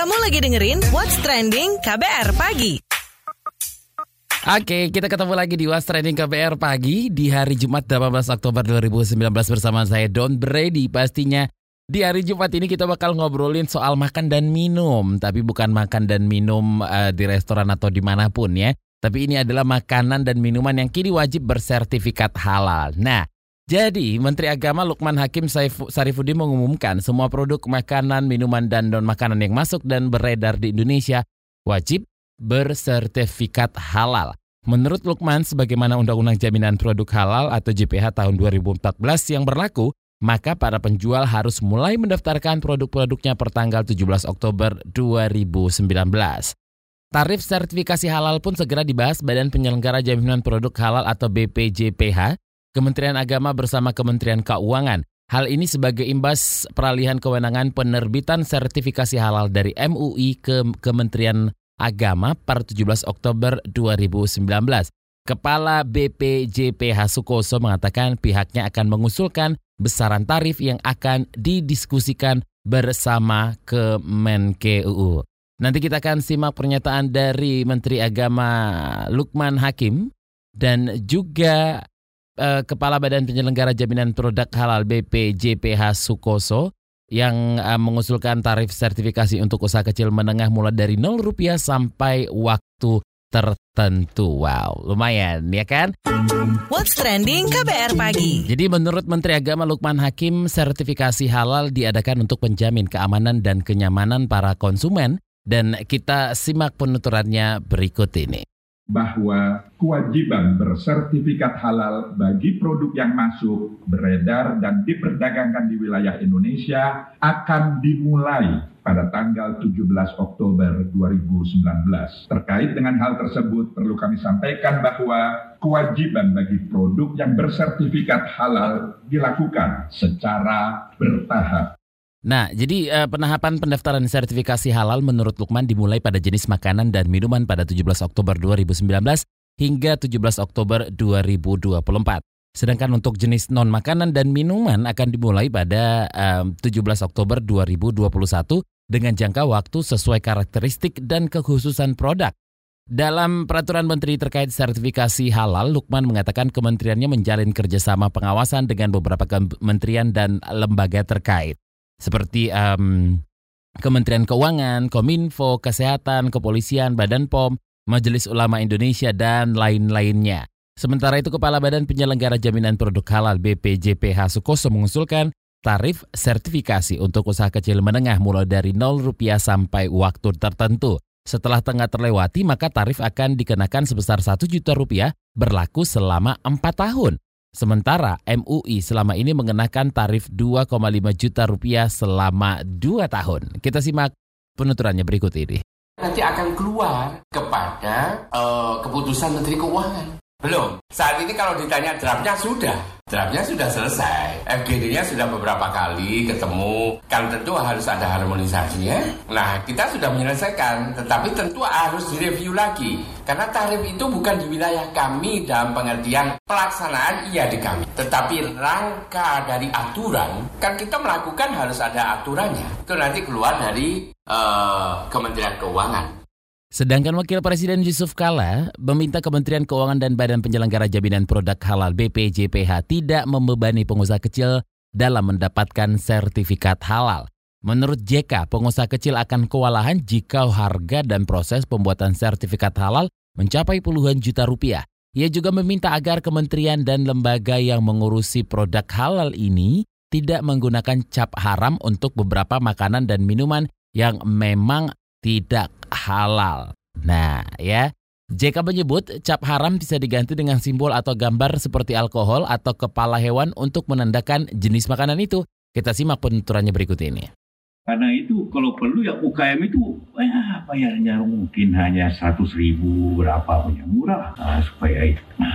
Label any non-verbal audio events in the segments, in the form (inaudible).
Kamu lagi dengerin What's Trending KBR Pagi. Oke, kita ketemu lagi di Was Trending KBR pagi di hari Jumat 18 Oktober 2019 bersama saya Don Brady. Pastinya di hari Jumat ini kita bakal ngobrolin soal makan dan minum, tapi bukan makan dan minum uh, di restoran atau di mana pun ya. Tapi ini adalah makanan dan minuman yang kini wajib bersertifikat halal. Nah, jadi, Menteri Agama Lukman Hakim Sarifudin mengumumkan semua produk makanan, minuman, dan non makanan yang masuk dan beredar di Indonesia wajib bersertifikat halal. Menurut Lukman, sebagaimana Undang-Undang Jaminan Produk Halal atau JPH tahun 2014 yang berlaku, maka para penjual harus mulai mendaftarkan produk-produknya per tanggal 17 Oktober 2019. Tarif sertifikasi halal pun segera dibahas Badan Penyelenggara Jaminan Produk Halal atau BPJPH Kementerian Agama bersama Kementerian Keuangan. Hal ini sebagai imbas peralihan kewenangan penerbitan sertifikasi halal dari MUI ke Kementerian Agama per 17 Oktober 2019. Kepala BPJPH Sukoso mengatakan pihaknya akan mengusulkan besaran tarif yang akan didiskusikan bersama Kemenkeu. Nanti kita akan simak pernyataan dari Menteri Agama Lukman Hakim dan juga uh, Kepala Badan Penyelenggara Jaminan Produk Halal BPJPH Sukoso yang uh, mengusulkan tarif sertifikasi untuk usaha kecil menengah mulai dari 0 rupiah sampai waktu tertentu. Wow, lumayan ya kan? What's trending KBR pagi? Jadi menurut Menteri Agama Lukman Hakim, sertifikasi halal diadakan untuk menjamin keamanan dan kenyamanan para konsumen dan kita simak penuturannya berikut ini bahwa kewajiban bersertifikat halal bagi produk yang masuk, beredar, dan diperdagangkan di wilayah Indonesia akan dimulai pada tanggal 17 Oktober 2019. Terkait dengan hal tersebut, perlu kami sampaikan bahwa kewajiban bagi produk yang bersertifikat halal dilakukan secara bertahap. Nah, jadi uh, penahapan pendaftaran sertifikasi halal menurut Lukman dimulai pada jenis makanan dan minuman pada 17 Oktober 2019 hingga 17 Oktober 2024. Sedangkan untuk jenis non makanan dan minuman akan dimulai pada uh, 17 Oktober 2021 dengan jangka waktu sesuai karakteristik dan kekhususan produk. Dalam peraturan menteri terkait sertifikasi halal, Lukman mengatakan kementeriannya menjalin kerjasama pengawasan dengan beberapa kementerian dan lembaga terkait seperti um, Kementerian Keuangan, Kominfo, Kesehatan, Kepolisian, Badan POM, Majelis Ulama Indonesia, dan lain-lainnya. Sementara itu Kepala Badan Penyelenggara Jaminan Produk Halal BPJPH Sukoso mengusulkan tarif sertifikasi untuk usaha kecil menengah mulai dari 0 rupiah sampai waktu tertentu. Setelah tengah terlewati, maka tarif akan dikenakan sebesar 1 juta rupiah berlaku selama 4 tahun. Sementara MUI selama ini mengenakan tarif 2,5 juta rupiah selama 2 tahun. Kita simak penuturannya berikut ini. Nanti akan keluar kepada uh, keputusan Menteri Keuangan. Belum. Saat ini kalau ditanya draftnya sudah. Draftnya sudah selesai. FGD-nya sudah beberapa kali ketemu. Kan tentu harus ada harmonisasi ya. Nah, kita sudah menyelesaikan. Tetapi tentu harus direview lagi. Karena tarif itu bukan di wilayah kami dalam pengertian pelaksanaan iya di kami. Tetapi rangka dari aturan, kan kita melakukan harus ada aturannya. Itu nanti keluar dari uh, Kementerian Keuangan. Sedangkan Wakil Presiden Yusuf Kala meminta Kementerian Keuangan dan Badan Penyelenggara Jaminan Produk Halal BPJPH tidak membebani pengusaha kecil dalam mendapatkan sertifikat halal. Menurut JK, pengusaha kecil akan kewalahan jika harga dan proses pembuatan sertifikat halal mencapai puluhan juta rupiah. Ia juga meminta agar kementerian dan lembaga yang mengurusi produk halal ini tidak menggunakan cap haram untuk beberapa makanan dan minuman yang memang tidak halal. Nah, ya. JK menyebut cap haram bisa diganti dengan simbol atau gambar seperti alkohol atau kepala hewan untuk menandakan jenis makanan itu. Kita simak penuturannya berikut ini. Karena itu kalau perlu ya UKM itu ya bayarnya mungkin hanya 100 ribu berapa punya murah nah, supaya nah,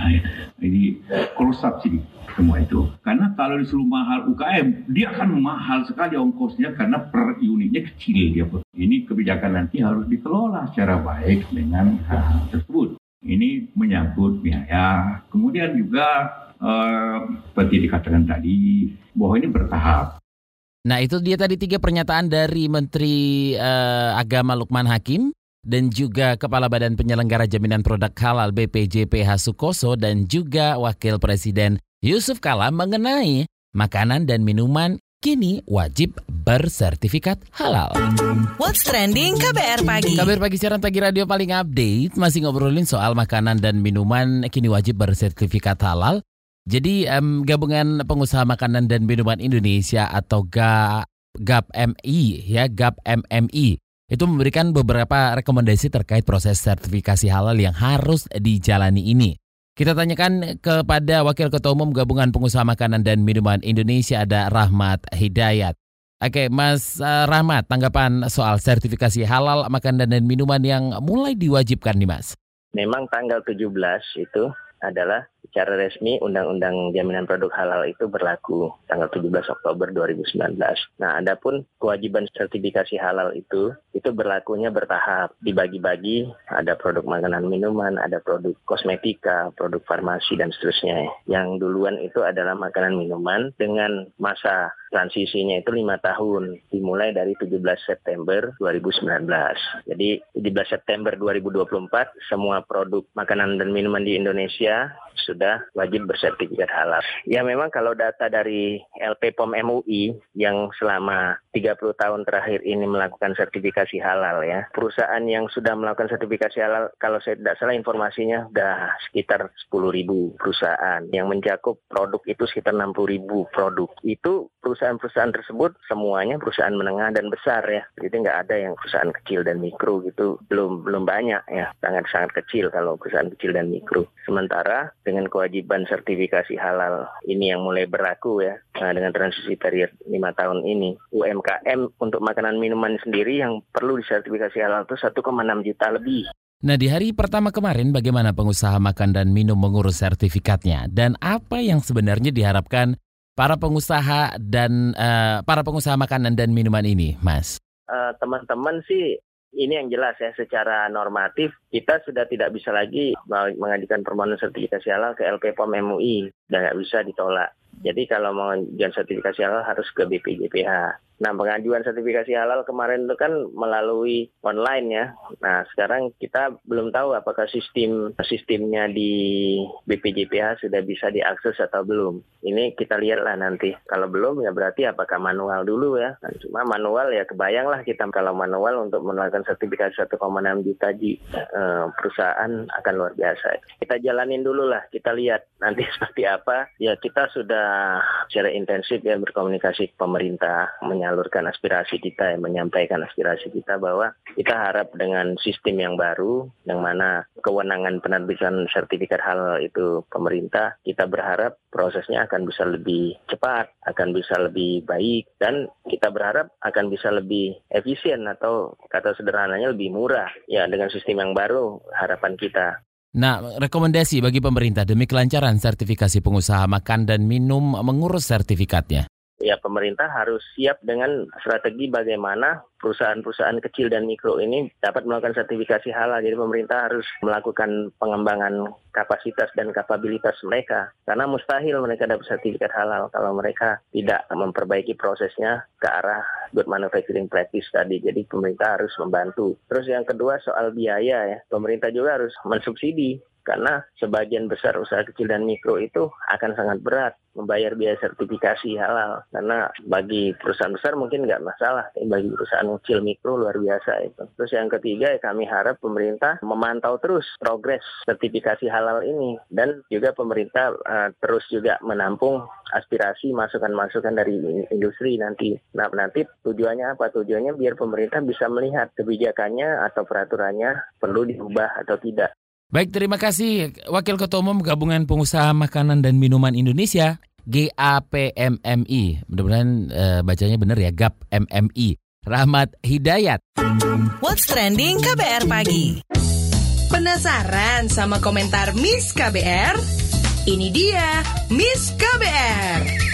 cross subsidi semua itu. Karena kalau disuruh mahal UKM, dia akan mahal sekali ongkosnya karena per unitnya kecil dia. Ini kebijakan nanti harus dikelola secara baik dengan hal tersebut. Ini menyangkut biaya. Kemudian juga eh, seperti dikatakan tadi bahwa ini bertahap. Nah itu dia tadi tiga pernyataan dari Menteri uh, Agama Lukman Hakim dan juga Kepala Badan Penyelenggara Jaminan Produk Halal BPJPH Sukoso dan juga Wakil Presiden Yusuf Kala mengenai makanan dan minuman kini wajib bersertifikat halal. What's trending KBR pagi? KBR pagi siaran pagi radio paling update masih ngobrolin soal makanan dan minuman kini wajib bersertifikat halal. Jadi um, gabungan pengusaha makanan dan minuman Indonesia atau GAP MI ya GAP MMI itu memberikan beberapa rekomendasi terkait proses sertifikasi halal yang harus dijalani ini. Kita tanyakan kepada Wakil Ketua Umum Gabungan Pengusaha Makanan dan Minuman Indonesia ada Rahmat Hidayat. Oke, Mas eh, Rahmat, tanggapan soal sertifikasi halal makanan dan minuman yang mulai diwajibkan nih, Mas. Memang tanggal 17 itu adalah secara resmi Undang-Undang Jaminan Produk Halal itu berlaku tanggal 17 Oktober 2019. Nah, adapun kewajiban sertifikasi halal itu itu berlakunya bertahap, dibagi-bagi, ada produk makanan minuman, ada produk kosmetika, produk farmasi dan seterusnya. Yang duluan itu adalah makanan minuman dengan masa transisinya itu lima tahun, dimulai dari 17 September 2019. Jadi 17 September 2024 semua produk makanan dan minuman di Indonesia sudah wajib bersertifikat halal. Ya memang kalau data dari LP POM MUI yang selama 30 tahun terakhir ini melakukan sertifikasi halal ya. Perusahaan yang sudah melakukan sertifikasi halal kalau saya tidak salah informasinya sudah sekitar 10 ribu perusahaan yang mencakup produk itu sekitar 60 ribu produk. Itu perusahaan-perusahaan tersebut semuanya perusahaan menengah dan besar ya. Jadi nggak ada yang perusahaan kecil dan mikro gitu belum belum banyak ya. Sangat-sangat kecil kalau perusahaan kecil dan mikro. Sementara dengan kewajiban sertifikasi halal ini yang mulai berlaku ya nah, dengan transisi period lima tahun ini UMKM untuk makanan minuman sendiri yang perlu disertifikasi halal itu 1,6 juta lebih. Nah di hari pertama kemarin bagaimana pengusaha makan dan minum mengurus sertifikatnya dan apa yang sebenarnya diharapkan para pengusaha dan uh, para pengusaha makanan dan minuman ini, Mas? Eh, teman-teman uh, sih ini yang jelas ya secara normatif kita sudah tidak bisa lagi mengajukan permohonan sertifikasi halal ke LP POM MUI dan nggak bisa ditolak. Jadi kalau mau sertifikasi halal harus ke BPJPH. Nah, pengajuan sertifikasi halal kemarin itu kan melalui online ya. Nah, sekarang kita belum tahu apakah sistem sistemnya di BPJPH sudah bisa diakses atau belum. Ini kita lihatlah nanti. Kalau belum ya berarti apakah manual dulu ya. Nah, cuma manual ya kebayanglah kita kalau manual untuk melakukan sertifikasi 1,6 juta di eh, perusahaan akan luar biasa. Kita jalanin dulu lah, kita lihat nanti (laughs) seperti apa. Ya kita sudah secara intensif ya berkomunikasi ke pemerintah menyalurkan aspirasi kita, ya, menyampaikan aspirasi kita bahwa kita harap dengan sistem yang baru, yang mana kewenangan penerbitan sertifikat halal itu pemerintah, kita berharap prosesnya akan bisa lebih cepat, akan bisa lebih baik, dan kita berharap akan bisa lebih efisien atau kata sederhananya lebih murah. Ya dengan sistem yang baru, harapan kita. Nah, rekomendasi bagi pemerintah demi kelancaran sertifikasi pengusaha makan dan minum mengurus sertifikatnya ya pemerintah harus siap dengan strategi bagaimana perusahaan-perusahaan kecil dan mikro ini dapat melakukan sertifikasi halal. Jadi pemerintah harus melakukan pengembangan kapasitas dan kapabilitas mereka. Karena mustahil mereka dapat sertifikat halal kalau mereka tidak memperbaiki prosesnya ke arah good manufacturing practice tadi. Jadi pemerintah harus membantu. Terus yang kedua soal biaya ya. Pemerintah juga harus mensubsidi karena sebagian besar usaha kecil dan mikro itu akan sangat berat membayar biaya sertifikasi halal. Karena bagi perusahaan besar mungkin nggak masalah tapi bagi perusahaan kecil mikro luar biasa itu. Terus yang ketiga ya kami harap pemerintah memantau terus progres sertifikasi halal ini. Dan juga pemerintah uh, terus juga menampung aspirasi masukan-masukan dari industri nanti. Nah nanti tujuannya apa? Tujuannya biar pemerintah bisa melihat kebijakannya atau peraturannya perlu diubah atau tidak Baik, terima kasih Wakil Ketua Umum Gabungan Pengusaha Makanan dan Minuman Indonesia, GAPMMI. Mudah-mudahan uh, bacanya benar ya, GAPMMI. Rahmat Hidayat. What's trending KBR pagi? Penasaran sama komentar Miss KBR? Ini dia Miss KBR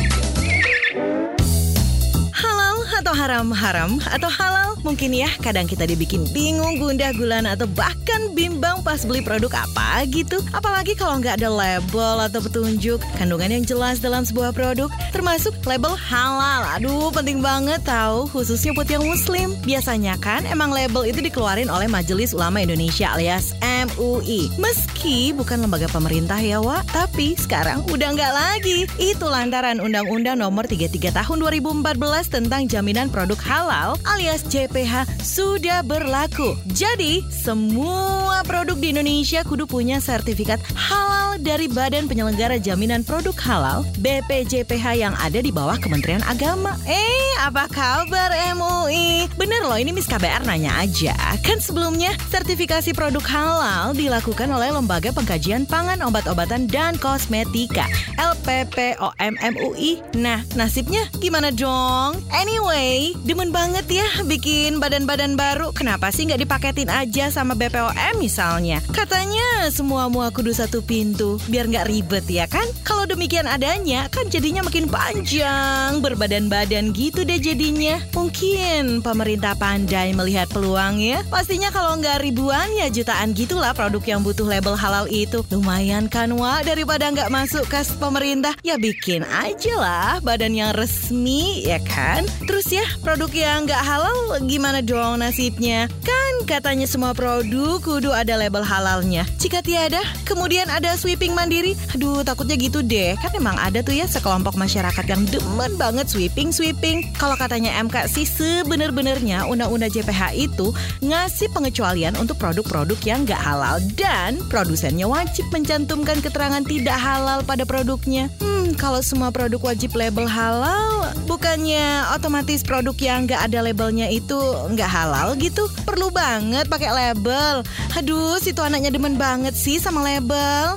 atau haram-haram atau halal? Mungkin ya kadang kita dibikin bingung, gundah gulana atau bahkan bimbang pas beli produk apa gitu. Apalagi kalau nggak ada label atau petunjuk kandungan yang jelas dalam sebuah produk, termasuk label halal. Aduh, penting banget tahu khususnya buat yang muslim. Biasanya kan emang label itu dikeluarin oleh Majelis Ulama Indonesia alias MUI. Meski bukan lembaga pemerintah ya, Wak, tapi sekarang udah nggak lagi. Itu lantaran Undang-Undang Nomor 33 Tahun 2014 tentang Jaminan Produk Halal alias JPH sudah berlaku. Jadi, semua produk di Indonesia kudu punya sertifikat halal dari Badan Penyelenggara Jaminan Produk Halal BPJPH yang ada di bawah Kementerian Agama. Eh, apa kabar MUI? Bener loh, ini Miss KBR nanya aja. Kan sebelumnya sertifikasi produk halal dilakukan oleh Lembaga Pengkajian Pangan, Obat-obatan, dan Kosmetika LPPOM MUI. Nah, nasibnya gimana dong? Anyway, demen banget ya bikin badan-badan baru. Kenapa sih nggak dipaketin aja sama BPOM misalnya? Katanya semua mua kudu satu pintu, biar nggak ribet ya kan? Kalau demikian adanya, kan jadinya makin panjang, berbadan-badan gitu deh jadinya. Mungkin pemerintah pandai melihat peluang ya. Pastinya kalau nggak ribuan ya jutaan gitulah produk yang butuh label halal itu. Lumayan kan wa daripada nggak masuk kas pemerintah. Ya bikin aja lah badan yang resmi ya kan. Terus ya produk yang nggak halal gimana dong nasibnya? Kan katanya semua produk kudu ada label halalnya. Jika tiada, kemudian ada sweeping mandiri. Aduh takutnya gitu deh. Kan emang ada tuh ya sekelompok masyarakat yang demen banget sweeping-sweeping. Kalau katanya MK sih sebener-benernya undang-undang JPH itu ngasih pengecualian untuk produk-produk yang nggak halal dan produsennya wajib mencantumkan keterangan tidak halal pada produknya. Hmm, kalau semua produk wajib label halal, bukannya otomatis produk yang nggak ada labelnya itu nggak halal gitu? Perlu banget pakai label. Aduh, situ anaknya demen banget sih sama label.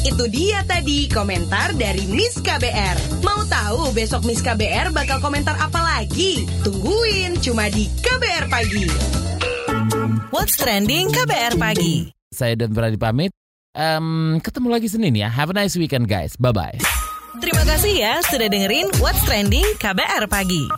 Itu dia tadi komentar dari Miss KBR. Mau tahu besok Miss KBR bakal komentar apa lagi? Tungguin cuma di KBR Pagi. What's trending KBR pagi? Saya dan Berani pamit. Em, ketemu lagi Senin ya. Have a nice weekend guys. Bye-bye. Terima kasih ya sudah dengerin What's Trending KBR pagi.